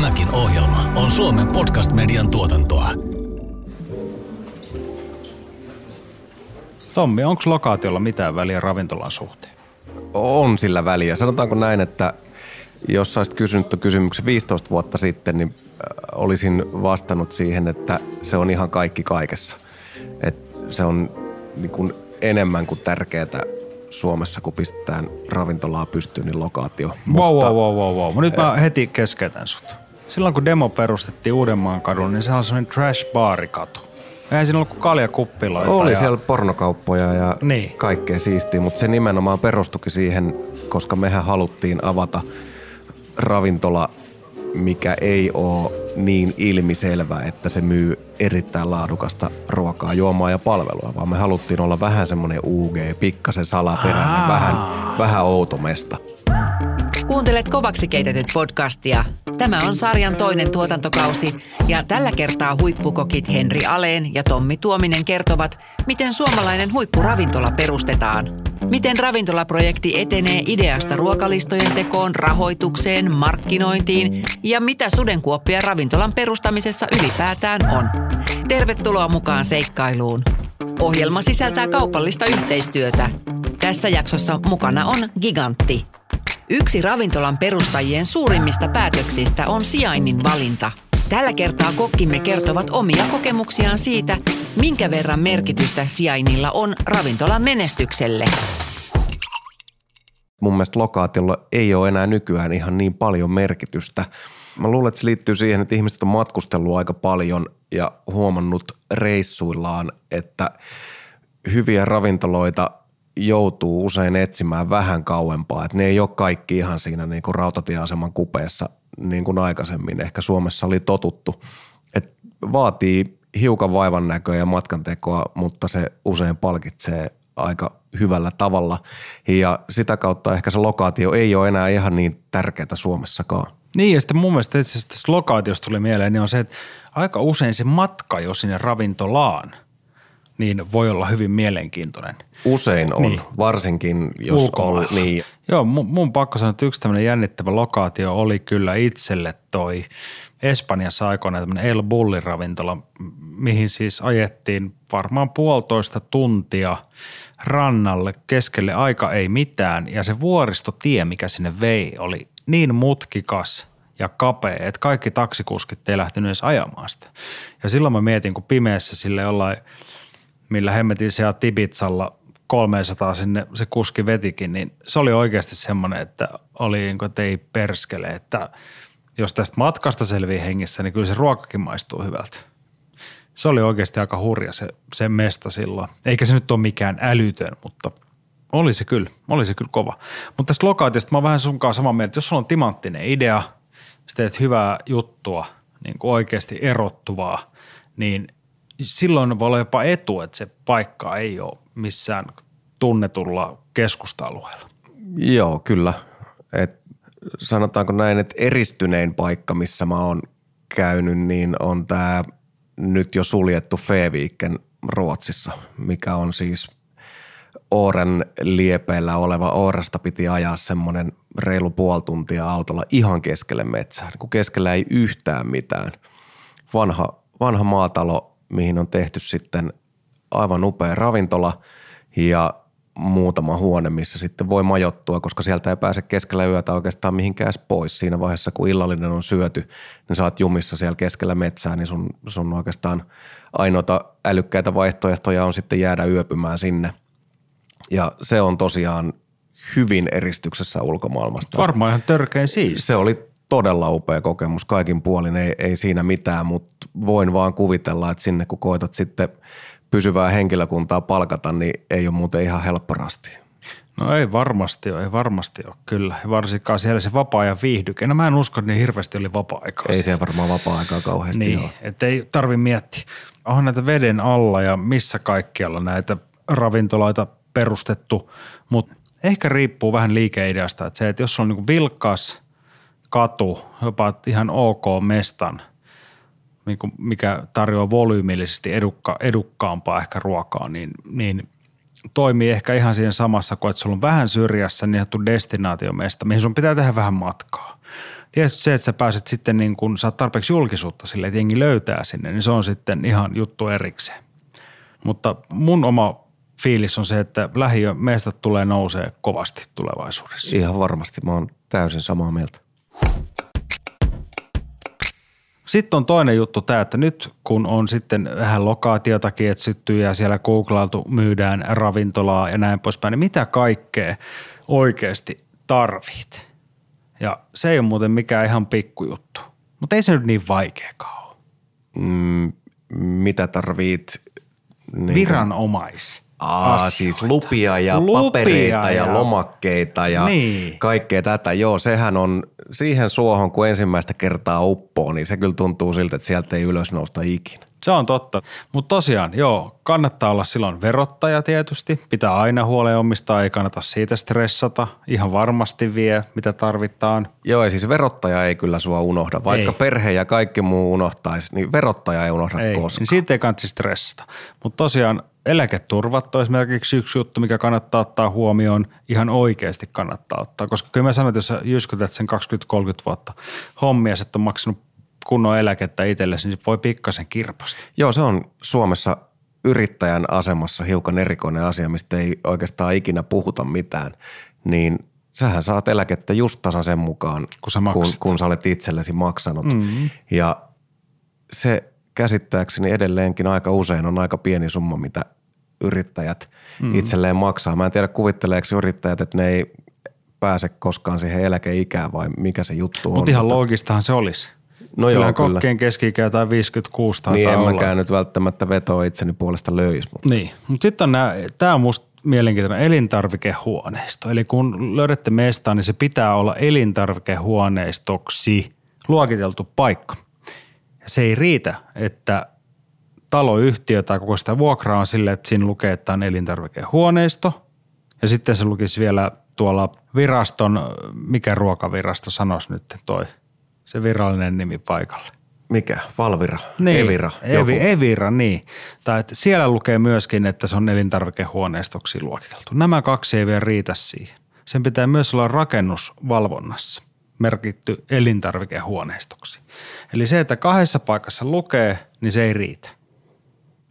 Tämäkin ohjelma on Suomen podcast-median tuotantoa. Tommi, onko lokaatiolla mitään väliä ravintolan suhteen? On sillä väliä. Sanotaanko näin, että jos olisit kysynyt kysymyksen 15 vuotta sitten, niin äh, olisin vastannut siihen, että se on ihan kaikki kaikessa. Et se on niin kuin enemmän kuin tärkeää Suomessa, kun pistetään ravintolaa pystyyn, niin lokaatio. Wow, Mutta- wow, wow, wow, wow. Nyt mä heti keskeytän sut. Silloin kun demo perustettiin Uudenmaan kadulla, niin se on sellainen trash baarikatu. Eihän siinä ollut kuin kaljakuppiloita. Oli ja... siellä pornokauppoja ja Niin. kaikkea siistiä, mutta se nimenomaan perustuki siihen, koska mehän haluttiin avata ravintola, mikä ei ole niin ilmiselvä, että se myy erittäin laadukasta ruokaa, juomaa ja palvelua, vaan me haluttiin olla vähän semmoinen UG, pikkasen salaperäinen, Aa. vähän, vähän outomesta. Kuuntelet kovaksi keitetyt podcastia. Tämä on sarjan toinen tuotantokausi ja tällä kertaa huippukokit Henri Aleen ja Tommi Tuominen kertovat, miten suomalainen huippuravintola perustetaan. Miten ravintolaprojekti etenee ideasta ruokalistojen tekoon, rahoitukseen, markkinointiin ja mitä sudenkuoppia ravintolan perustamisessa ylipäätään on. Tervetuloa mukaan seikkailuun. Ohjelma sisältää kaupallista yhteistyötä. Tässä jaksossa mukana on Gigantti. Yksi ravintolan perustajien suurimmista päätöksistä on sijainnin valinta. Tällä kertaa kokkimme kertovat omia kokemuksiaan siitä, minkä verran merkitystä sijainnilla on ravintolan menestykselle. mun mielestä lokaatiolla ei ole enää nykyään ihan niin paljon merkitystä. Mä luulen, että se liittyy siihen, että ihmiset on matkustellut aika paljon ja huomannut reissuillaan, että hyviä ravintoloita joutuu usein etsimään vähän kauempaa. Että ne ei ole kaikki ihan siinä niin kuin rautatieaseman kupeessa niin kuin aikaisemmin ehkä Suomessa oli totuttu. Et vaatii hiukan vaivan näköä ja matkantekoa, mutta se usein palkitsee aika hyvällä tavalla. Ja sitä kautta ehkä se lokaatio ei ole enää ihan niin tärkeää Suomessakaan. Niin ja sitten mun mielestä itse asiassa lokaatiosta tuli mieleen, niin on se, että aika usein se matka jo sinne ravintolaan, niin voi olla hyvin mielenkiintoinen. Usein on, Niin. varsinkin jos Ulkomailla. on, niin Joo, mun, mun pakko sanoa, että yksi tämmöinen jännittävä lokaatio oli kyllä itselle toi Espanjassa aikoinaan tämmöinen El Bullin ravintola, mihin siis ajettiin varmaan puolitoista tuntia rannalle, keskelle aika ei mitään ja se vuoristotie, mikä sinne vei, oli niin mutkikas ja kapea, että kaikki taksikuskit ei lähtenyt edes ajamaan sitä. Ja silloin mä mietin, kun pimeässä sille jollain millä hemmetin siellä Tibitsalla 300 sinne se kuski vetikin, niin se oli oikeasti semmoinen, että oli niin kuin, että ei perskele, että jos tästä matkasta selvii hengissä, niin kyllä se ruokakin maistuu hyvältä. Se oli oikeasti aika hurja se, se mesta silloin. Eikä se nyt ole mikään älytön, mutta oli se kyllä, oli se kyllä kova. Mutta tästä lokaatiosta mä oon vähän sunkaan samaa mieltä, jos sulla on timanttinen idea, sä teet hyvää juttua, niin kuin oikeasti erottuvaa, niin silloin voi olla jopa etu, että se paikka ei ole missään tunnetulla keskusta-alueella. Joo, kyllä. Et sanotaanko näin, että eristynein paikka, missä mä oon käynyt, niin on tämä nyt jo suljettu Feviikken Ruotsissa, mikä on siis Ooren liepeillä oleva. Ooresta piti ajaa semmoinen reilu puoli tuntia autolla ihan keskelle metsää, kun keskellä ei yhtään mitään. Vanha, vanha maatalo, mihin on tehty sitten aivan upea ravintola ja muutama huone, missä sitten voi majoittua, koska sieltä ei pääse keskellä yötä oikeastaan mihinkään pois. Siinä vaiheessa, kun illallinen on syöty, niin oot jumissa siellä keskellä metsää, niin sun, sun oikeastaan ainoita älykkäitä vaihtoehtoja on sitten jäädä yöpymään sinne. Ja se on tosiaan hyvin eristyksessä ulkomaailmasta. Varmaan ihan törkein siis. Se oli todella upea kokemus kaikin puolin, ei, ei siinä mitään, mutta voin vaan kuvitella, että sinne kun koetat sitten pysyvää henkilökuntaa palkata, niin ei ole muuten ihan helppo rasti. No ei varmasti ole, ei varmasti ole kyllä. Varsinkaan siellä se vapaa-ajan viihdyke. No mä en usko, että niin hirveästi oli vapaa-aikaa. Ei siellä. varmaan vapaa-aikaa kauheasti Niin, ole. että ei tarvi miettiä. Onhan näitä veden alla ja missä kaikkialla näitä ravintoloita perustettu, mutta ehkä riippuu vähän liikeideasta. Että se, että jos on niin vilkas katu, jopa ihan ok mestan, niin mikä tarjoaa volyymillisesti edukka, edukkaampaa ehkä ruokaa, niin, niin toimii ehkä ihan siinä samassa kuin, että sulla on vähän syrjässä niin sanottu destinaatiomesta, mihin sun pitää tehdä vähän matkaa. tietysti se, että sä pääset sitten niin kun saat tarpeeksi julkisuutta sille, että jengi löytää sinne, niin se on sitten ihan juttu erikseen. Mutta mun oma fiilis on se, että lähiö meistä tulee nousee kovasti tulevaisuudessa. Ihan varmasti, mä oon täysin samaa mieltä. Sitten on toinen juttu tämä, että nyt kun on sitten vähän lokaatiotakin etsitty ja siellä googlailtu, myydään ravintolaa ja näin poispäin, niin mitä kaikkea oikeasti tarvit? Ja se ei ole muuten mikään ihan pikkujuttu, mutta ei se nyt niin vaikeakaan ole. Mm, mitä tarvit? Niin Viranomais. Aa, asioita. siis lupia ja Lupia papereita ja, ja- lomakkeita ja Niin. kaikkea tätä. Joo, sehän on siihen suohon, kun ensimmäistä kertaa uppoo, niin se kyllä tuntuu siltä, että sieltä ei ylös nousta ikinä. Se on totta. Mutta tosiaan, joo, kannattaa olla silloin verottaja tietysti. Pitää aina huoleen omistaa, ei kannata siitä stressata. Ihan varmasti vie, mitä tarvitaan. Joo, ja siis verottaja ei kyllä sua unohda. Vaikka Ei. perhe ja kaikki muu unohtaisi, niin verottaja ei unohda Ei, koskaan. niin siitä ei kannata stressata. Mutta tosiaan eläketurvat on esimerkiksi yksi juttu, mikä kannattaa ottaa huomioon. Ihan oikeasti kannattaa ottaa, koska kyllä mä sanon, että jos sä jyskytät sen 20-30 vuotta hommia, että on maksanut kunnon eläkettä itsellesi, niin se voi pikkasen kirpasta. Joo, se on Suomessa yrittäjän asemassa hiukan erikoinen asia, mistä ei oikeastaan ikinä puhuta mitään. Niin sähän saat eläkettä just tasan sen mukaan, Kun sä kun, kun sä olet itsellesi maksanut. Mm-hmm. Ja se käsittääkseni edelleenkin aika usein on aika pieni summa, mitä yrittäjät mm-hmm. itselleen maksaa. Mä en tiedä, kuvitteleeko yrittäjät, että ne ei pääse koskaan siihen eläkeikään vai mikä se juttu on. Mutta ihan loogistahan se olisi. No joo, kyllä. kokkien keski-ikä jotain 56 taitaa Niin en olla. mäkään nyt välttämättä vetoa itseni puolesta löys, mutta Niin, mutta sitten on nämä, tämä on musta mielenkiintoinen elintarvikehuoneisto. Eli kun löydätte mestaan, niin se pitää olla elintarvikehuoneistoksi luokiteltu paikka. Se ei riitä, että taloyhtiö tai koko sitä vuokraa on silleen, että siinä lukee, että on elintarvikehuoneisto. Ja sitten se lukisi vielä tuolla viraston, mikä ruokavirasto sanoisi nyt toi, se virallinen nimi paikalle. mikä? Valvira? Niin, Evira? joku. Evi, Evira, niin. Tai että siellä lukee myöskin, että se on elintarvikehuoneistoksi luokiteltu. Nämä kaksi ei vielä riitä siihen. Sen pitää myös olla rakennusvalvonnassa merkitty elintarvikehuoneistoksi. Eli se, että kahdessa paikassa lukee, niin se ei riitä.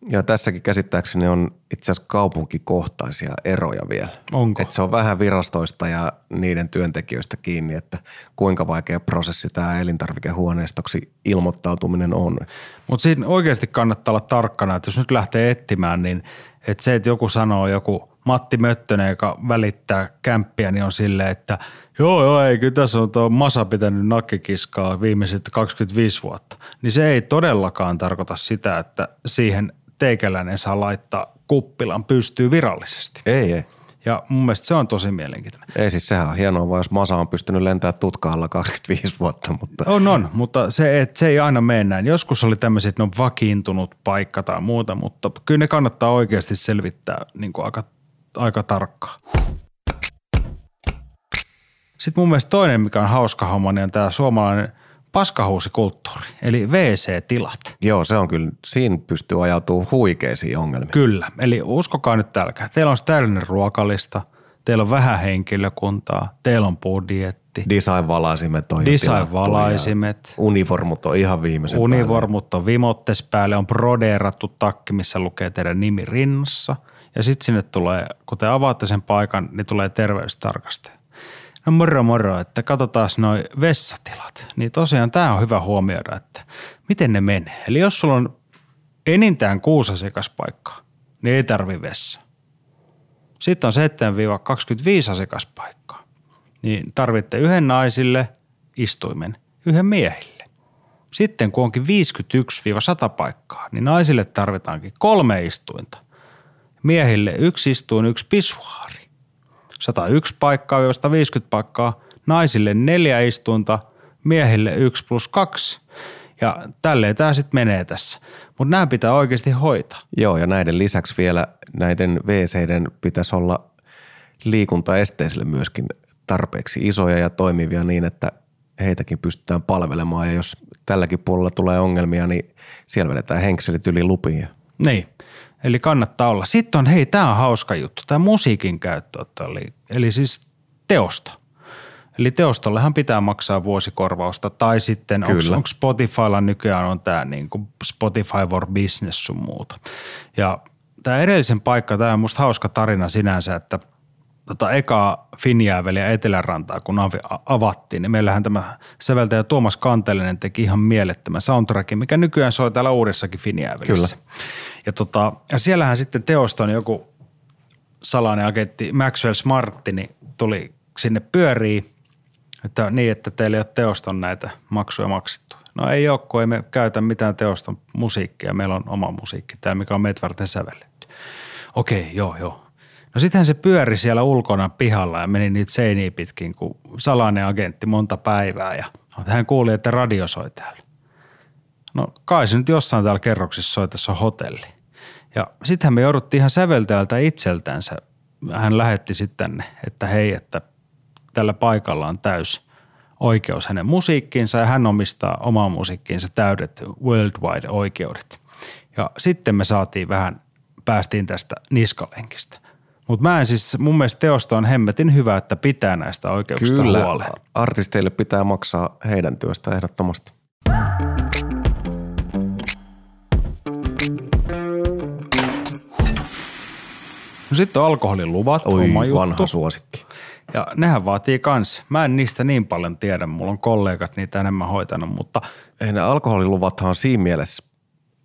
Ja tässäkin käsittääkseni on itse asiassa kaupunkikohtaisia eroja vielä. Onko? Et se on vähän virastoista ja niiden työntekijöistä kiinni, että kuinka vaikea prosessi tämä elintarvikehuoneistoksi ilmoittautuminen on. Mutta siinä oikeasti kannattaa olla tarkkana, että jos nyt lähtee etsimään, niin että se, että joku sanoo joku Matti Möttönen, joka välittää kämppiä, niin on silleen, että joo, joo, ei, kyllä tässä on tuo Masa pitänyt nakkikiskaa viimeiset 25 vuotta. Niin se ei todellakaan tarkoita sitä, että siihen teikäläinen saa laittaa kuppilan pystyy virallisesti. Ei, ei. Ja mun mielestä se on tosi mielenkiintoinen. Ei siis sehän on hienoa, vaan jos Masa on pystynyt lentämään tutkaalla 25 vuotta, mutta On, on, mutta se, et, se ei aina mene näin. Joskus oli tämmöiset, on vakiintunut paikka tai muuta, mutta kyllä ne kannattaa oikeasti selvittää niin kuin aika, aika tarkkaan. Sitten mun mielestä toinen, mikä on hauska homma, niin on tämä suomalainen paskahuusikulttuuri, eli WC-tilat. joo, se on kyllä, siinä pystyy ajautumaan huikeisiin ongelmiin. Kyllä, eli uskokaa nyt tälkää. Teillä on täydellinen ruokalista, teillä on vähän henkilökuntaa, teillä on budjetti, Design-valaisimet on design-valaisimet, Uniformut on ihan viimeisen päälle. Univormut on vimottes päälle, on brodeerattu takki, missä lukee teidän nimi rinnassa. Ja sitten sinne tulee, kun te avaatte sen paikan, niin tulee terveystarkastaja. No moro moro, että katsotaan noin vessatilat. Niin tosiaan tämä on hyvä huomioida, että miten ne menee. Eli jos sulla on enintään kuusi asiakaspaikkaa, niin ei tarvi vessa. Sitten on 7-25 asiakaspaikkaa. Niin tarvitte yhden naisille istuimen, yhden miehille. Sitten kun onkin 51-100 paikkaa, niin naisille tarvitaankin kolme istuinta. Miehille yksi istuin, yksi pisuaari. 101 paikkaa 150 paikkaa, naisille neljä istuinta, miehille yksi plus kaksi. Ja tälleen tämä sitten menee tässä. Mutta nämä pitää oikeasti hoitaa. Joo, ja näiden lisäksi vielä näiden WCiden pitäisi olla liikuntaesteisille myöskin tarpeeksi isoja ja toimivia niin, että heitäkin pystytään palvelemaan. Ja jos tälläkin puolella tulee ongelmia, niin siellä vedetään henkselit yli lupiin. Niin, eli kannattaa olla. Sitten on, hei, tämä on hauska juttu, tämä musiikin käyttö, eli, eli siis teosto. Eli teostollehan pitää maksaa vuosikorvausta tai sitten onko Spotifylla nykyään on tämä niin kuin Spotify for Business sun muuta. Ja tämä edellisen paikka, tämä on musta hauska tarina sinänsä, että tota ekaa Finjääveliä Etelärantaa, kun avi- avattiin, niin meillähän tämä säveltäjä Tuomas Kantelinen teki ihan mielettömän soundtrackin, mikä nykyään soi täällä uudessakin Finjäävelissä. Kyllä. Ja, tota, ja siellähän sitten teoston joku salainen agentti Maxwell Smarttini tuli sinne pyörii, että niin, että teillä ei ole teoston näitä maksuja maksettu. No ei ole, kun ei me käytä mitään teoston musiikkia. Meillä on oma musiikki täällä, mikä on meitä varten sävelletty. Okei, joo, joo. No sittenhän se pyöri siellä ulkona pihalla ja meni niitä seiniä pitkin kuin salainen agentti monta päivää ja hän kuuli, että radio soi täällä. No kai se nyt jossain täällä kerroksissa soi, tässä on hotelli. Ja sittenhän me jouduttiin ihan säveltäjältä itseltänsä. Hän lähetti sitten että hei, että tällä paikalla on täys oikeus hänen musiikkiinsa ja hän omistaa omaan musiikkiinsa täydet worldwide oikeudet. Ja sitten me saatiin vähän, päästiin tästä niskalenkistä. Mutta mä en siis, mun mielestä teosta on hemmetin hyvä, että pitää näistä oikeuksista Kyllä, huolen. artisteille pitää maksaa heidän työstä ehdottomasti. No sitten on alkoholiluvat, Oi, oma juttu. vanha suosikki. Ja nehän vaatii kans. Mä en niistä niin paljon tiedä, mulla on kollegat niitä enemmän hoitanut, mutta Ei ne alkoholiluvathan on siinä mielessä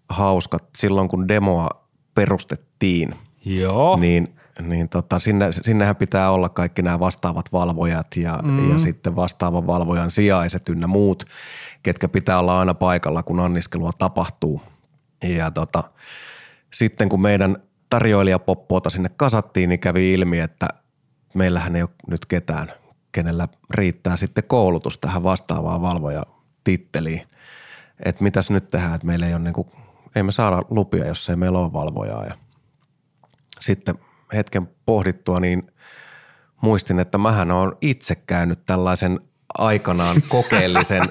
hauskat. Silloin kun demoa perustettiin, joo. niin, niin tota, sinne, sinnehän pitää olla kaikki nämä vastaavat valvojat ja, mm. ja sitten vastaavan valvojan sijaiset ynnä muut, ketkä pitää olla aina paikalla, kun anniskelua tapahtuu. Ja tota, sitten kun meidän tarjoilijapoppoota sinne kasattiin, niin kävi ilmi, että meillähän ei ole nyt ketään, kenellä riittää sitten koulutus tähän vastaavaan valvojatitteliin. Että mitäs nyt tehdään, että meillä ei ole niin kuin, ei me saada lupia, jos ei meillä ole valvojaa. Ja sitten hetken pohdittua, niin muistin, että mähän olen itse käynyt tällaisen aikanaan kokeellisen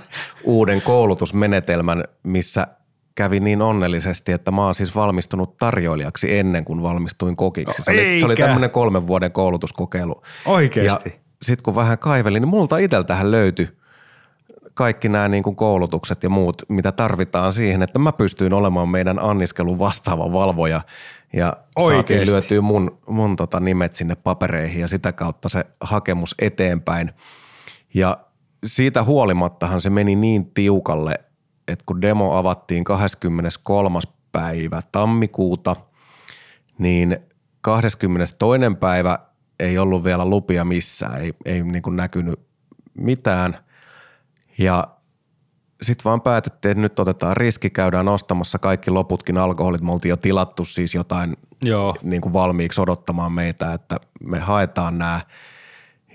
uuden koulutusmenetelmän, missä kävi niin onnellisesti, että mä oon siis valmistunut tarjoilijaksi ennen kuin valmistuin kokiksi. Se oli, se oli tämmöinen kolmen vuoden koulutuskokeilu. Oikeesti? Ja sitten kun vähän kaivelin, niin multa itseltähän löytyi kaikki nämä niin kuin koulutukset ja muut, mitä tarvitaan siihen, että mä pystyin olemaan meidän anniskelun vastaava valvoja ja saatiin Oikeesti? lyötyä mun, mun tota nimet sinne papereihin ja sitä kautta se hakemus eteenpäin. Ja siitä huolimattahan se meni niin tiukalle, että kun demo avattiin 23. päivä tammikuuta, niin 22. päivä ei ollut vielä lupia missään, ei, ei niin kuin näkynyt mitään. Ja sitten vaan päätettiin, että nyt otetaan riski, käydään ostamassa kaikki loputkin alkoholit. Me oltiin jo tilattu siis jotain Joo. niin kuin valmiiksi odottamaan meitä, että me haetaan nämä.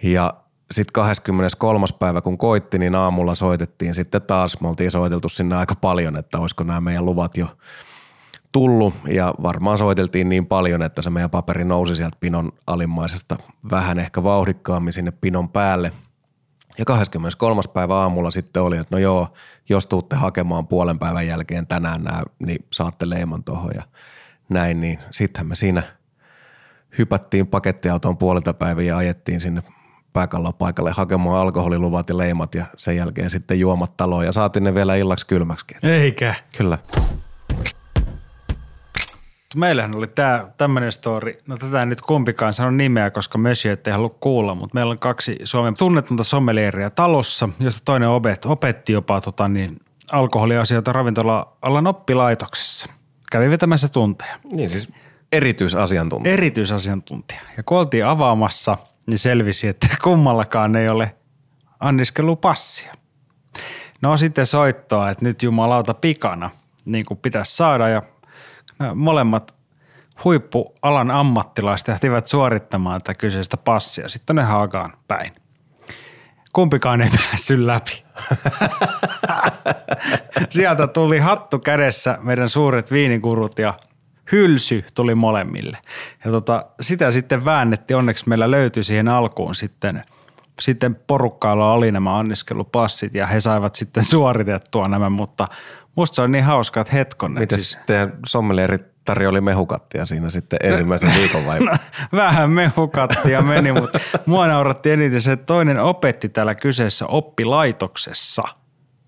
Ja sitten 23. päivä kun koitti, niin aamulla soitettiin sitten taas. Me oltiin soiteltu sinne aika paljon, että olisiko nämä meidän luvat jo tullut ja varmaan soiteltiin niin paljon, että se meidän paperi nousi sieltä pinon alimmaisesta vähän ehkä vauhdikkaammin sinne pinon päälle. Ja 23. päivä aamulla sitten oli, että no joo, jos tuutte hakemaan puolen päivän jälkeen tänään nämä, niin saatte leiman tuohon ja näin, niin sittenhän me siinä hypättiin pakettiautoon puolelta päivän ja ajettiin sinne pääkallon paikalle hakemaan alkoholiluvat ja leimat ja sen jälkeen sitten juomat taloon ja saatiin ne vielä illaksi kylmäksi. Eikä. Kyllä. Meillähän oli tämä tämmöinen story, no tätä ei nyt kumpikaan sano nimeä, koska Mösi ei halua kuulla, mutta meillä on kaksi Suomen tunnetonta sommelieria talossa, josta toinen opet, opetti jopa tota, niin, alkoholiasioita ravintola-alan oppilaitoksessa. Kävi vetämässä tunteja. Niin siis erityisasiantuntija. Erityisasiantuntija. Ja kun oltiin avaamassa, niin selvisi, että kummallakaan ei ole anniskelupassia. No sitten soittoa, että nyt jumalauta pikana, niin kuin pitäisi saada ja molemmat huippualan ammattilaiset lähtivät suorittamaan tätä kyseistä passia sitten ne Haagaan päin. Kumpikaan ei päässyt läpi. Sieltä tuli hattu kädessä meidän suuret viinikurut ja hylsy tuli molemmille. Ja tota, sitä sitten väännettiin, onneksi meillä löytyi siihen alkuun sitten, sitten porukkailla oli nämä anniskelupassit ja he saivat sitten suoritettua nämä, mutta musta se on niin hauska, että hetkonen. Miten siis, teidän sommelierit tarjoli mehukattia siinä sitten ensimmäisen viikon vai? No, vähän mehukattia meni, mutta mua nauratti eniten se, että toinen opetti täällä kyseessä oppilaitoksessa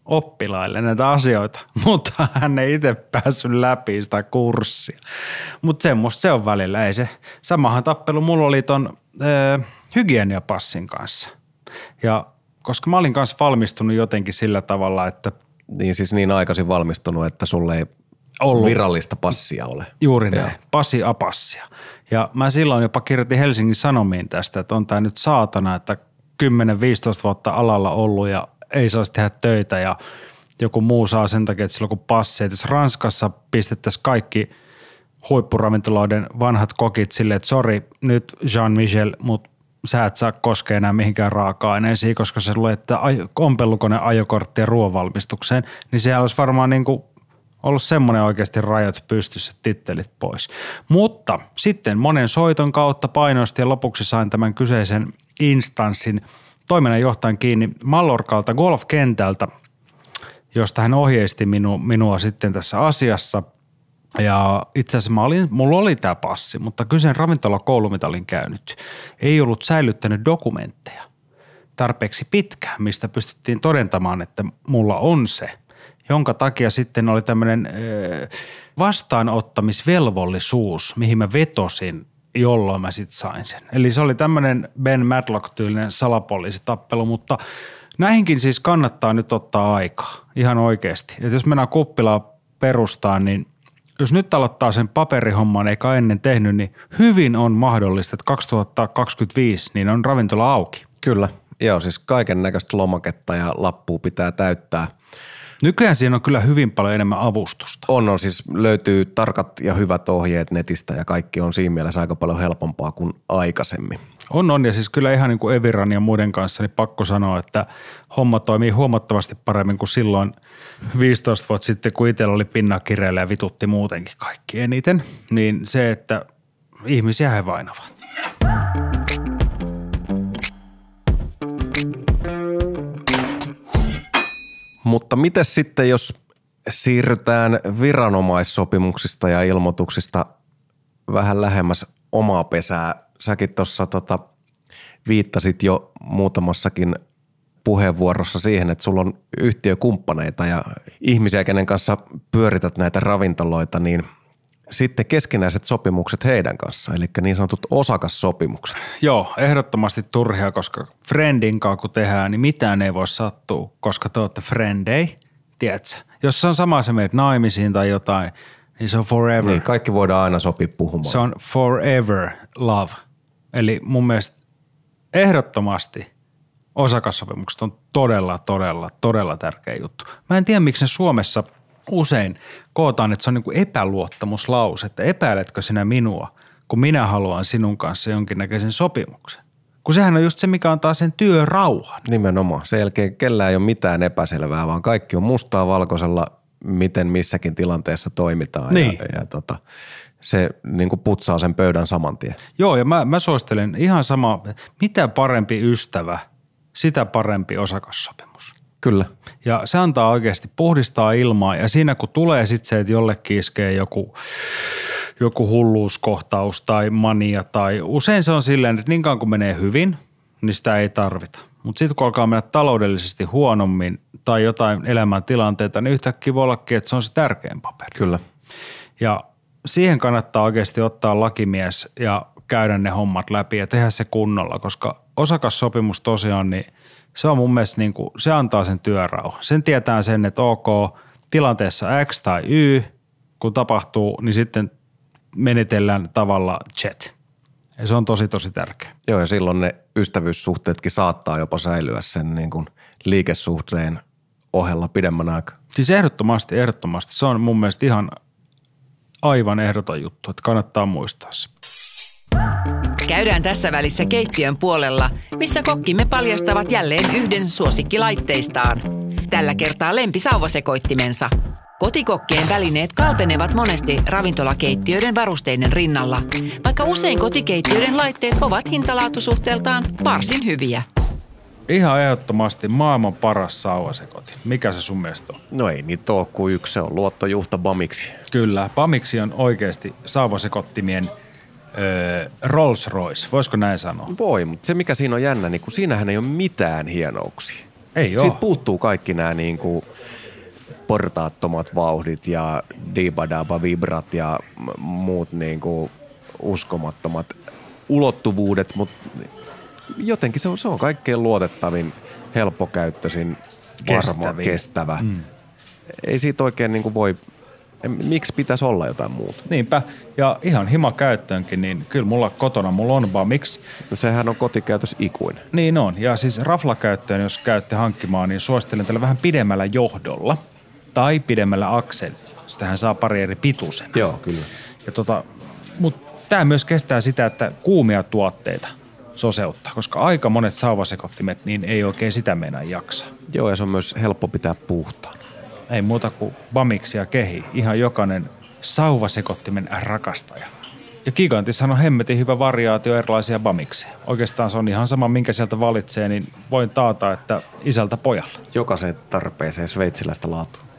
oppilaille näitä asioita, mutta hän ei itse päässyt läpi sitä kurssia. Mutta semmoista se on välillä, ei se. Samahan tappelu mulla oli ton äh, hygieniapassin kanssa. Ja koska mä olin kanssa valmistunut jotenkin sillä tavalla, että – niin siis niin aikaisin valmistunut, että sulle ei ollut virallista passia ole. Juuri näin, passi apassia. Ja mä silloin jopa kirjoitin Helsingin Sanomiin tästä, että on tämä nyt saatana, että 10-15 vuotta alalla ollut ja ei saisi tehdä töitä ja joku muu saa sen takia, että silloin kun passi. Että jos Ranskassa pistettäisiin kaikki huippuravintoloiden vanhat kokit silleen, että sori nyt Jean-Michel, mutta sä et saa koskea enää mihinkään raaka-aineisiin, koska se luette ompelukone ajokorttia ruoanvalmistukseen, niin siellä olisi varmaan niin kuin ollut semmoinen oikeasti rajat pystyssä, tittelit pois. Mutta sitten monen soiton kautta painosti ja lopuksi sain tämän kyseisen instanssin toiminnanjohtajan kiinni Mallorkalta golfkentältä, josta hän ohjeisti minu, minua sitten tässä asiassa – ja itse asiassa mä olin, mulla oli tämä passi, mutta kyseinen ravintolakoulu, mitä olin käynyt, ei ollut säilyttänyt dokumentteja tarpeeksi pitkään, mistä pystyttiin todentamaan, että mulla on se, jonka takia sitten oli tämmöinen vastaanottamisvelvollisuus, mihin mä vetosin, jolloin mä sitten sain sen. Eli se oli tämmöinen Ben Madlock-tyylinen salapoliisitappelu, mutta näihinkin siis kannattaa nyt ottaa aikaa ihan oikeasti. Et jos mennään kuppilaa perustaan, niin jos nyt aloittaa sen paperihomman eikä ennen tehnyt, niin hyvin on mahdollista, että 2025 niin on ravintola auki. Kyllä, joo siis kaiken näköistä lomaketta ja lappua pitää täyttää. Nykyään siinä on kyllä hyvin paljon enemmän avustusta. On, on siis löytyy tarkat ja hyvät ohjeet netistä ja kaikki on siinä mielessä aika paljon helpompaa kuin aikaisemmin. On, on ja siis kyllä ihan niin kuin Eviran ja muiden kanssa niin pakko sanoa, että homma toimii huomattavasti paremmin kuin silloin 15 vuotta sitten, kun itsellä oli pinna kireillä ja vitutti muutenkin kaikki eniten. Niin se, että ihmisiä he vainavat. Mutta miten sitten, jos siirrytään viranomaissopimuksista ja ilmoituksista vähän lähemmäs omaa pesää? Säkin tuossa tota, viittasit jo muutamassakin puheenvuorossa siihen, että sulla on yhtiökumppaneita ja ihmisiä, kenen kanssa pyörität näitä ravintoloita, niin sitten keskinäiset sopimukset heidän kanssa, eli niin sanotut osakassopimukset. Joo, ehdottomasti turhia, koska friendin kanssa kun tehdään, niin mitään ei voi sattua, koska te olette friendei, tiedätkö? Jos se on sama se meidät naimisiin tai jotain, niin se on forever. Niin, kaikki voidaan aina sopia puhumaan. Se on forever love – Eli mun mielestä ehdottomasti osakassopimukset on todella, todella, todella tärkeä juttu. Mä en tiedä, miksi ne Suomessa usein kootaan, että se on niin kuin epäluottamuslause, että epäiletkö sinä minua, kun minä haluan sinun kanssa jonkinnäköisen sopimuksen. Kun sehän on just se, mikä antaa sen työrauhan. Nimenomaan. Sen jälkeen kellään ei ole mitään epäselvää, vaan kaikki on mustaa valkoisella, miten missäkin tilanteessa toimitaan. Niin. Ja, ja tota, se niin kuin putsaa sen pöydän saman tien. Joo, ja mä, mä suosittelen ihan sama, mitä parempi ystävä, sitä parempi osakassopimus. Kyllä. Ja se antaa oikeasti puhdistaa ilmaa ja siinä kun tulee sitten se, että jollekin iskee joku, joku hulluuskohtaus tai mania tai usein se on silleen, että niin kauan kun menee hyvin, niin sitä ei tarvita. Mutta sitten kun alkaa mennä taloudellisesti huonommin tai jotain elämäntilanteita, niin yhtäkkiä voi ollakin, että se on se tärkein paperi. Kyllä. Ja siihen kannattaa oikeasti ottaa lakimies ja käydä ne hommat läpi ja tehdä se kunnolla, koska osakassopimus tosiaan, niin se on mun mielestä niin kuin, se antaa sen työrauhan. Sen tietää sen, että ok, tilanteessa X tai Y, kun tapahtuu, niin sitten menetellään tavalla chat. Ja se on tosi, tosi tärkeä. Joo, ja silloin ne ystävyyssuhteetkin saattaa jopa säilyä sen niin kuin liikesuhteen ohella pidemmän aikaa. Siis ehdottomasti, ehdottomasti. Se on mun mielestä ihan aivan ehdoton juttu, että kannattaa muistaa se. Käydään tässä välissä keittiön puolella, missä kokkimme paljastavat jälleen yhden suosikkilaitteistaan. Tällä kertaa lempisauvasekoittimensa. Kotikokkien välineet kalpenevat monesti ravintolakeittiöiden varusteiden rinnalla, vaikka usein kotikeittiöiden laitteet ovat hintalaatusuhteeltaan varsin hyviä. Ihan ehdottomasti maailman paras sauvasekoti. Mikä se sun mielestä on? No ei niitä ole kuin yksi, se on luottojuhta Bamiksi. Kyllä, Pamiksi on oikeasti sauvasekottimien öö, Rolls Royce. Voisiko näin sanoa? Voi, mutta se mikä siinä on jännä, niin kun siinähän ei ole mitään hienouksia. Ei Siitä ole. puuttuu kaikki nämä niin kuin portaattomat vauhdit ja dibadaba vibrat ja muut niin kuin uskomattomat ulottuvuudet, mutta jotenkin se on, se on kaikkein luotettavin, helppokäyttöisin, varma, kestävä. Mm. Ei siitä oikein niin kuin voi, miksi pitäisi olla jotain muuta? Niinpä. Ja ihan hima käyttöönkin, niin kyllä mulla kotona mulla on Bamix. No sehän on kotikäytös ikuinen. Niin on. Ja siis raflakäyttöön, jos käytte hankkimaan, niin suosittelen tällä vähän pidemmällä johdolla tai pidemmällä akselilla. Sitähän saa pari eri pituisen. Joo, kyllä. Ja tota, mutta tämä myös kestää sitä, että kuumia tuotteita soseuttaa, koska aika monet sauvasekottimet niin ei oikein sitä meinaa jaksa. Joo, ja se on myös helppo pitää puhtaan. Ei muuta kuin Bamiksi ja kehi. Ihan jokainen sauvasekottimen rakastaja. Ja Gigantissahan on hemmetin hyvä variaatio erilaisia Bamikseja. Oikeastaan se on ihan sama, minkä sieltä valitsee, niin voin taata, että isältä pojalle. Jokaisen tarpeeseen sveitsiläistä laatua.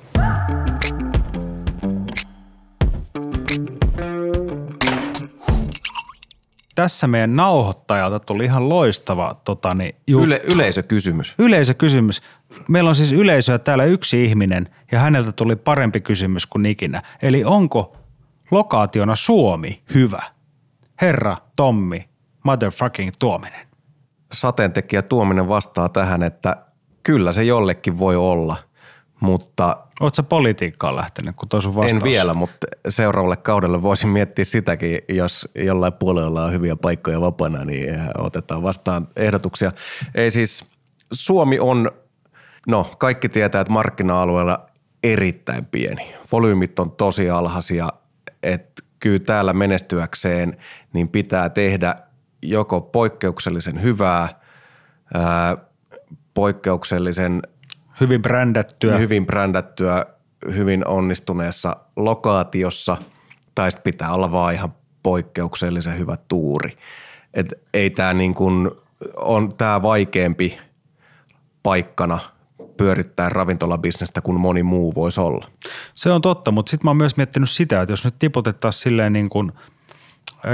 Tässä meidän nauhoittajalta tuli ihan loistava totani, ju- Yle, yleisökysymys. yleisökysymys. Meillä on siis yleisöä täällä yksi ihminen ja häneltä tuli parempi kysymys kuin ikinä. Eli onko lokaationa Suomi hyvä? Herra Tommi motherfucking Tuominen. Sateentekijä Tuominen vastaa tähän, että kyllä se jollekin voi olla, mutta Oletko sä politiikkaan lähtenyt, kun toi sun vastaus? en vielä, mutta seuraavalle kaudelle voisin miettiä sitäkin, jos jollain puolella on hyviä paikkoja vapaana, niin otetaan vastaan ehdotuksia. Ei siis, Suomi on, no kaikki tietää, että markkina-alueella erittäin pieni. Volyymit on tosi alhaisia, että kyllä täällä menestyäkseen niin pitää tehdä joko poikkeuksellisen hyvää, ää, poikkeuksellisen Hyvin brändättyä. hyvin brändättyä, hyvin onnistuneessa lokaatiossa, tai sitten pitää olla vaan ihan poikkeuksellisen hyvä tuuri. Et ei tämä niin kuin, on tämä vaikeampi paikkana pyörittää ravintolabisnestä kuin moni muu voisi olla. Se on totta, mutta sitten mä oon myös miettinyt sitä, että jos nyt tiputettaisiin silleen niin kuin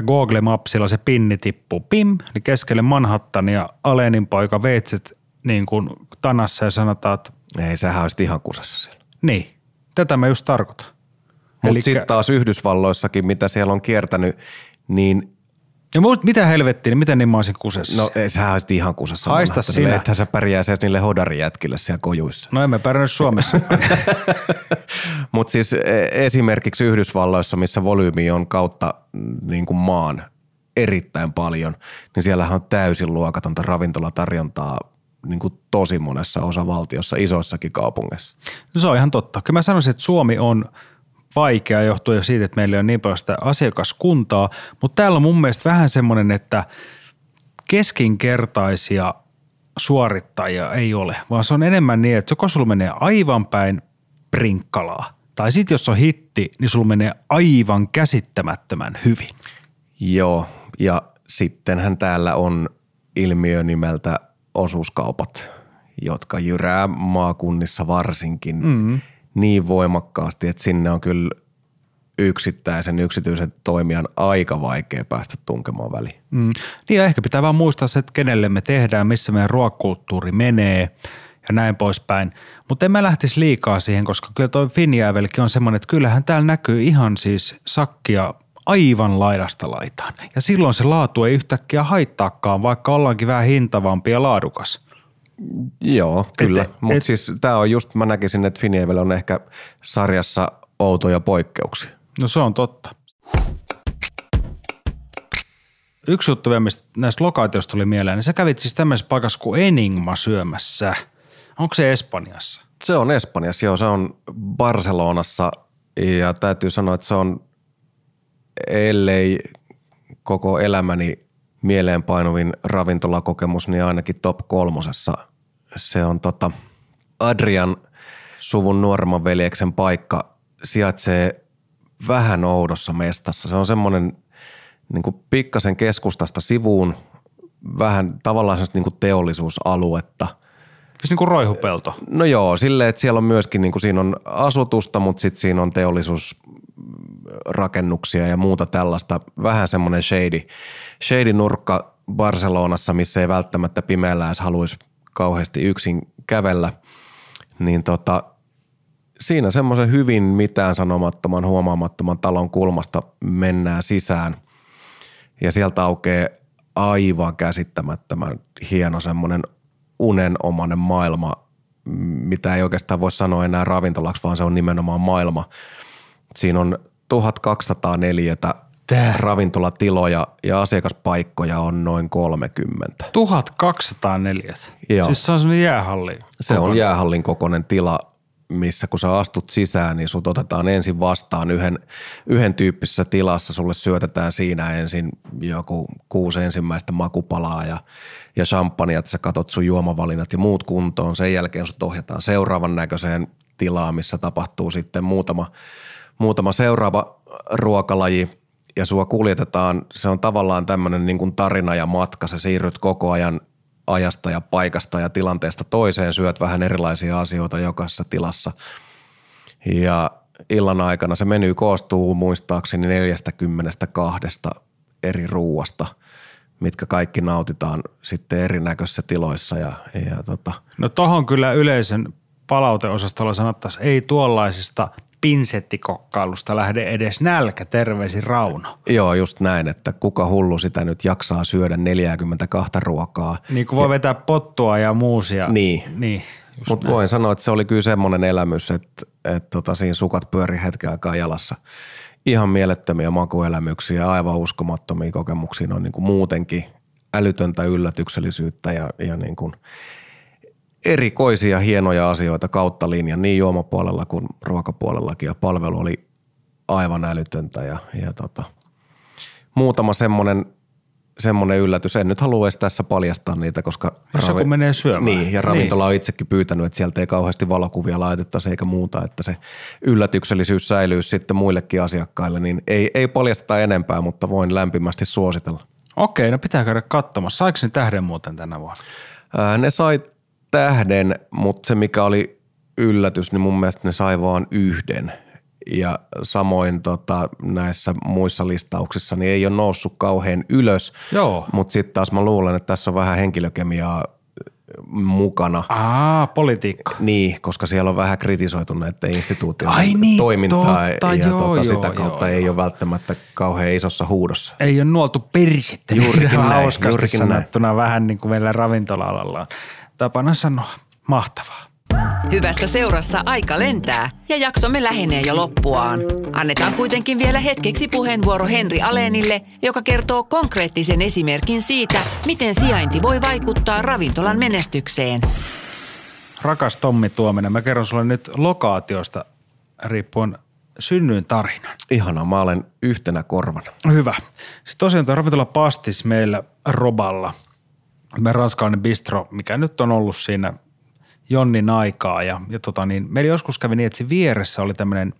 Google Mapsilla se pinni tippuu pim, niin keskelle Manhattania Alenin poika veitset niin kuin tanassa ja sanotaan, että Ei, sähän olisi ihan kusessa siellä. niin, tätä mä just tarkoitan. Mutta Elikkä- sitten taas Yhdysvalloissakin, mitä siellä on kiertänyt, niin Ja muut, mitä helvettiä, niin miten niin mä olisin kusessa? no ei, sähän olisit ihan kusessa. Haista sinä. Ethän sä pärjää edes niille hodarijätkille siellä kojuissa. no emme pärjännyt Suomessa. Mutta siis e- esimerkiksi Yhdysvalloissa, missä volyymi on kautta mm, niin kuin maan erittäin paljon, niin siellähän on täysin luokatonta ravintolatarjontaa niin kuin tosi monessa osavaltiossa, isoissakin kaupungeissa. No se on ihan totta. Kyllä mä sanoisin, että Suomi on vaikea johtuen jo siitä, että meillä on niin paljon sitä asiakaskuntaa, mutta täällä on mun mielestä vähän semmoinen, että keskinkertaisia suorittajia ei ole, vaan se on enemmän niin, että joko sulla menee aivan päin prinkkalaa, tai sitten jos on hitti, niin sulla menee aivan käsittämättömän hyvin. Joo, ja sittenhän täällä on ilmiö nimeltä osuuskaupat, jotka jyrää maakunnissa varsinkin mm. niin voimakkaasti, että sinne on kyllä yksittäisen yksityisen toimijan aika vaikea päästä tunkemaan väliin. Mm. Niin ja ehkä pitää vaan muistaa se, että kenelle me tehdään, missä meidän ruokakulttuuri menee ja näin poispäin. Mutta en mä lähtisi liikaa siihen, koska kyllä toi Finjäävelkin on semmoinen, että kyllähän täällä näkyy ihan siis sakkia aivan laidasta laitaan. Ja silloin se laatu ei yhtäkkiä haittaakaan, vaikka ollaankin vähän hintavampi ja laadukas. Joo, kyllä. Mutta siis tämä on just, mä näkisin, että Finievel on ehkä sarjassa outoja poikkeuksia. No se on totta. Yksi juttu vielä, mistä näistä lokaatioista tuli mieleen, niin sä kävit siis tämmöisessä paikassa kuin Enigma syömässä. Onko se Espanjassa? Se on Espanjassa, joo, se on Barcelonassa ja täytyy sanoa, että se on ellei koko elämäni mieleenpainuvin ravintolakokemus, niin ainakin top kolmosessa. Se on tota Adrian suvun nuoremman veljeksen paikka sijaitsee vähän oudossa mestassa. Se on semmoinen niin pikkasen keskustasta sivuun vähän tavallaan niinku teollisuusaluetta. Siis niin kuin roihupelto. No joo, silleen, että siellä on myöskin, niin kuin siinä on asutusta, mutta sitten siinä on teollisuusrakennuksia ja muuta tällaista. Vähän semmoinen shady, shady nurkka Barcelonassa, missä ei välttämättä pimeällä edes haluaisi kauheasti yksin kävellä. Niin tota, siinä semmoisen hyvin mitään sanomattoman, huomaamattoman talon kulmasta mennään sisään ja sieltä aukeaa aivan käsittämättömän hieno semmoinen unenomainen maailma, mitä ei oikeastaan voi sanoa enää ravintolaksi, vaan se on nimenomaan maailma. Siinä on 1204 Tää. ravintolatiloja ja asiakaspaikkoja on noin 30. 1204. Joo. Siis se on jäähalli. Se on jäähallin kokoinen tila, missä kun sä astut sisään, niin sut otetaan ensin vastaan yhden, yhden tyyppisessä tilassa. Sulle syötetään siinä ensin joku kuusi ensimmäistä makupalaa ja, ja champagnea, että sä katot sun juomavalinnat ja muut kuntoon. Sen jälkeen sut ohjataan seuraavan näköiseen tilaan, missä tapahtuu sitten muutama, muutama seuraava ruokalaji ja sua kuljetetaan. Se on tavallaan tämmöinen niin tarina ja matka. Sä siirryt koko ajan ajasta ja paikasta ja tilanteesta toiseen, syöt vähän erilaisia asioita jokaisessa tilassa. Ja illan aikana se meny koostuu muistaakseni 42 eri ruuasta, mitkä kaikki nautitaan sitten erinäköisissä tiloissa. Ja, ja tota, No tohon kyllä yleisen palauteosastolla sanottaisiin, ei tuollaisista pinsettikokkailusta lähde edes nälkä, terveisin Rauno. joo, just näin, että kuka hullu sitä nyt jaksaa syödä 42 ruokaa. Niin kuin voi vetää pottua ja muusia. Niin. Niin. Mutta voin sanoa, että se oli kyllä semmoinen elämys, että, että tota, siinä sukat pyöri hetken aikaa jalassa. Ihan mielettömiä makuelämyksiä, aivan uskomattomia kokemuksia on niin kuin muutenkin älytöntä yllätyksellisyyttä ja, ja niin kuin erikoisia hienoja asioita kautta linjan niin juomapuolella kuin ruokapuolellakin ja palvelu oli aivan älytöntä ja, ja tota, muutama semmoinen semmoinen yllätys. En nyt halua edes tässä paljastaa niitä, koska... Jos joku menee syömään. Niin, ja ravintola on itsekin pyytänyt, että sieltä ei kauheasti valokuvia laitettaisi eikä muuta, että se yllätyksellisyys säilyy sitten muillekin asiakkaille, niin ei, ei paljasteta enempää, mutta voin lämpimästi suositella. Okei, no pitää käydä katsomassa. Saiko ne tähden muuten tänä vuonna? Ää, ne sai tähden, mutta se mikä oli yllätys, niin mun mielestä ne sai vaan yhden. Ja samoin tota, näissä muissa listauksissa niin ei ole noussut kauhean ylös, Joo. mutta sitten taas mä luulen, että tässä on vähän henkilökemiaa mukana. Aa, politiikka. Niin, koska siellä on vähän kritisoitu näiden instituutioiden Ai niin, toimintaa totta, ja joo, tota, joo, sitä kautta joo, ei joo. ole välttämättä kauhean isossa huudossa. Ei ole nuoltu persettä. Juurikin näin, juurikin näin. vähän niin kuin meillä ravintola-alalla tapana sanoa. Mahtavaa. Hyvässä seurassa aika lentää ja jaksomme lähenee jo loppuaan. Annetaan kuitenkin vielä hetkeksi puheenvuoro Henri Alenille, joka kertoo konkreettisen esimerkin siitä, miten sijainti voi vaikuttaa ravintolan menestykseen. Rakas Tommi Tuominen, mä kerron sulle nyt lokaatiosta riippuen synnyin tarinan. Ihanaa, mä olen yhtenä korvana. Hyvä. Siis tosiaan tuo ravintola Pastis meillä Roballa, ranskalainen bistro, mikä nyt on ollut siinä jonnin aikaa. Ja, ja tota niin, meillä joskus kävi niin, että siinä vieressä oli tämmöinen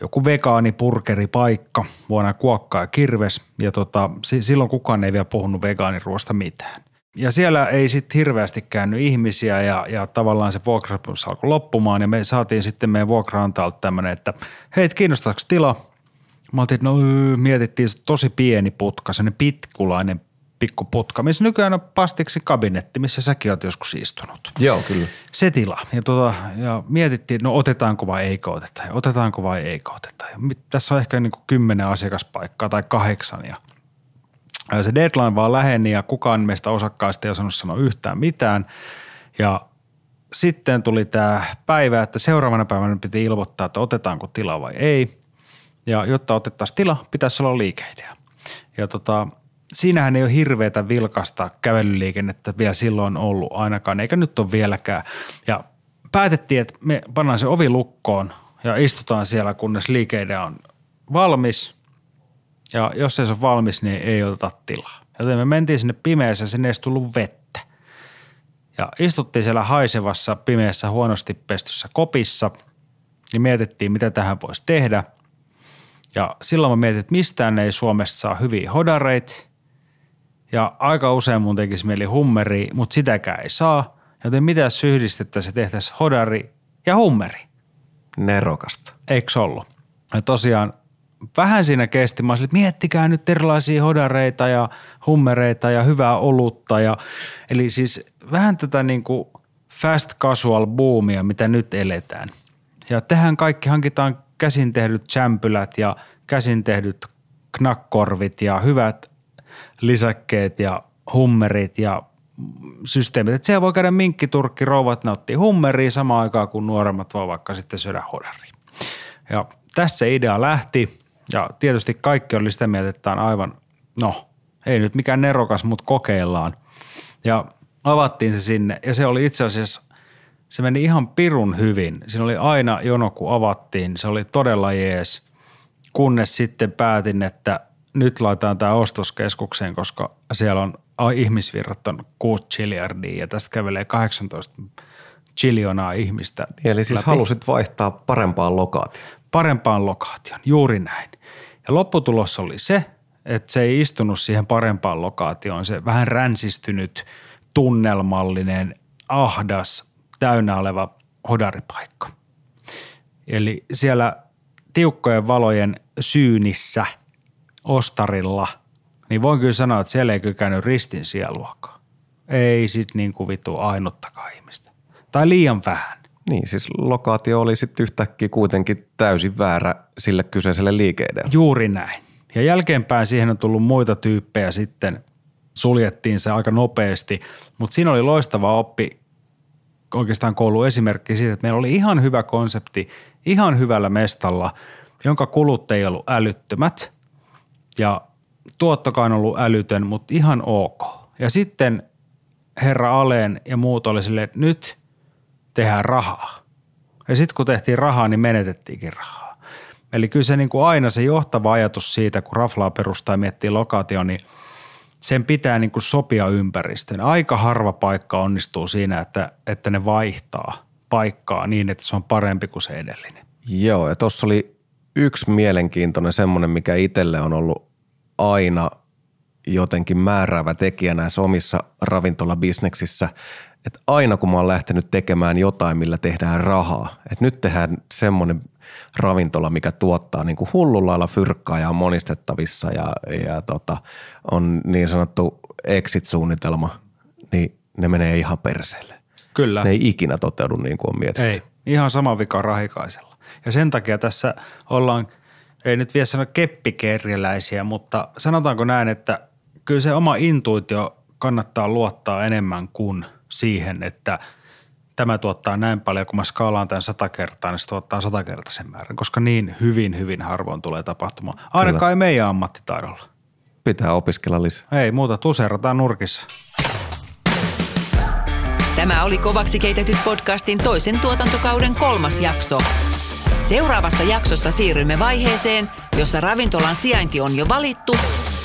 joku vegaanipurkeripaikka, vuonna kuokka ja kirves. Ja tota, si- silloin kukaan ei vielä puhunut vegaaniruosta mitään. Ja siellä ei sitten hirveästi käynyt ihmisiä ja, ja tavallaan se vuokrasopimus alkoi loppumaan ja me saatiin sitten meidän vuokraantalta tämmöinen, että hei, kiinnostaako tila? Mä oltiin, no mietittiin se tosi pieni putka, sellainen pitkulainen pikkuputka, missä nykyään on pastiksi kabinetti, missä säkin oot joskus istunut. Joo, kyllä. Se tila. Ja, tota, ja mietittiin, no otetaanko vai eikö oteta, ja otetaanko vai eikö oteta. Ja mit- tässä on ehkä niin kuin kymmenen asiakaspaikkaa tai kahdeksan ja ja se deadline vaan läheni ja kukaan meistä osakkaista ei osannut sanoa yhtään mitään. Ja sitten tuli tämä päivä, että seuraavana päivänä piti ilmoittaa, että otetaanko tila vai ei. Ja jotta otettaisiin tila, pitäisi olla liikeidea. Ja tota, siinähän ei ole hirveätä vilkasta kävelyliikennettä vielä silloin ollut ainakaan, eikä nyt ole vieläkään. Ja päätettiin, että me pannaan se ovi lukkoon ja istutaan siellä, kunnes liikeidea on valmis. Ja jos ei se ole valmis, niin ei oteta tilaa. Joten me mentiin sinne pimeässä, sinne ei tullut vettä. Ja istuttiin siellä haisevassa, pimeässä, huonosti pestyssä kopissa ja mietittiin, mitä tähän voisi tehdä. Ja silloin mä mietin, että mistään ei Suomessa saa hyviä hodareita Ja aika usein mun tekisi mieli hummeri, mutta sitäkään ei saa. Joten mitä jos yhdistettäisiin ja tehtäisiin hodari ja hummeri? Nerokasta. Eikö ollut? Ja tosiaan vähän siinä kesti. Mä olisin, että miettikää nyt erilaisia hodareita ja hummereita ja hyvää olutta. Ja, eli siis vähän tätä niin kuin fast casual boomia, mitä nyt eletään. Ja tehän kaikki hankitaan käsin tehdyt sämpylät ja käsin tehdyt knakkorvit ja hyvät lisäkkeet ja hummerit ja systeemit. Että siellä voi käydä minkkiturkki, rouvat nauttii hummeria samaan aikaan, kun nuoremmat voi vaikka sitten syödä hodaria. Ja tässä se idea lähti ja tietysti kaikki oli sitä mieltä, että on aivan, no ei nyt mikään nerokas, mutta kokeillaan. Ja avattiin se sinne ja se oli itse asiassa, se meni ihan pirun hyvin. Siinä oli aina jono, kun avattiin. Se oli todella jees, kunnes sitten päätin, että nyt laitetaan tämä ostoskeskukseen, koska siellä on ihmisvirrat on 6 chiliardia ja tästä kävelee 18 chiljonaa ihmistä. Eli siis läpi. halusit vaihtaa parempaan lokaatioon. Parempaan lokaation, juuri näin. Ja lopputulos oli se, että se ei istunut siihen parempaan lokaatioon. Se vähän ränsistynyt, tunnelmallinen, ahdas, täynnä oleva hodaripaikka. Eli siellä tiukkojen valojen syynissä ostarilla, niin voin kyllä sanoa, että siellä ei kyllä käynyt ristin sieluakaan. Ei sit niin kuin vitu ainuttakaan ihmistä. Tai liian vähän. Niin, siis lokaatio oli sitten yhtäkkiä kuitenkin täysin väärä sille kyseiselle liikeidealle. Juuri näin. Ja jälkeenpäin siihen on tullut muita tyyppejä sitten, suljettiin se aika nopeasti, mutta siinä oli loistava oppi oikeastaan koulun esimerkki siitä, että meillä oli ihan hyvä konsepti, ihan hyvällä mestalla, jonka kulut ei ollut älyttömät ja tuottokaan ollut älytön, mutta ihan ok. Ja sitten herra Aleen ja muut oli silleen, että nyt tehdään rahaa. Ja sitten kun tehtiin rahaa, niin menetettiinkin rahaa. Eli kyllä se niin kuin aina se johtava ajatus siitä, kun raflaa perustaa ja miettii lokaatio, niin sen pitää niin kuin sopia ympäristöön. Aika harva paikka onnistuu siinä, että, että ne vaihtaa paikkaa niin, että se on parempi kuin se edellinen. Joo, ja tuossa oli yksi mielenkiintoinen semmoinen, mikä itselle on ollut aina jotenkin määräävä tekijä näissä omissa ravintolabisneksissä, että aina kun mä oon lähtenyt tekemään jotain, millä tehdään rahaa, että nyt tehdään semmoinen ravintola, mikä tuottaa niin kuin hullun lailla fyrkkaa ja on monistettavissa ja, ja tota, on niin sanottu exit-suunnitelma, niin ne menee ihan perseelle. Kyllä. Ne ei ikinä toteudu niin kuin on mietitty. Ei, ihan sama vika rahikaisella. Ja sen takia tässä ollaan, ei nyt vielä sano keppikerjäläisiä, mutta sanotaanko näin, että kyllä se oma intuitio kannattaa luottaa enemmän kuin siihen, että tämä tuottaa näin paljon, kun mä skaalaan tämän sata kertaa, niin se tuottaa satakertaisen määrän, koska niin hyvin, hyvin harvoin tulee tapahtumaan. Ainakaan Kyllä. ei meidän ammattitaidolla. Pitää opiskella lisää. Ei muuta, tuseerataan nurkissa. Tämä oli Kovaksi keitetyt podcastin toisen tuotantokauden kolmas jakso. Seuraavassa jaksossa siirrymme vaiheeseen, jossa ravintolan sijainti on jo valittu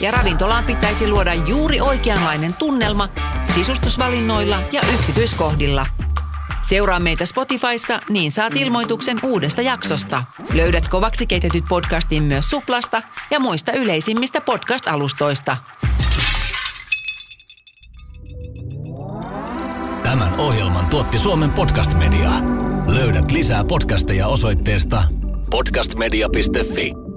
ja ravintolaan pitäisi luoda juuri oikeanlainen tunnelma sisustusvalinnoilla ja yksityiskohdilla. Seuraa meitä Spotifyssa, niin saat ilmoituksen uudesta jaksosta. Löydät kovaksi keitetyt podcastin myös Suplasta ja muista yleisimmistä podcast-alustoista. Tämän ohjelman tuotti Suomen Podcast Media. Löydät lisää podcasteja osoitteesta podcastmedia.fi.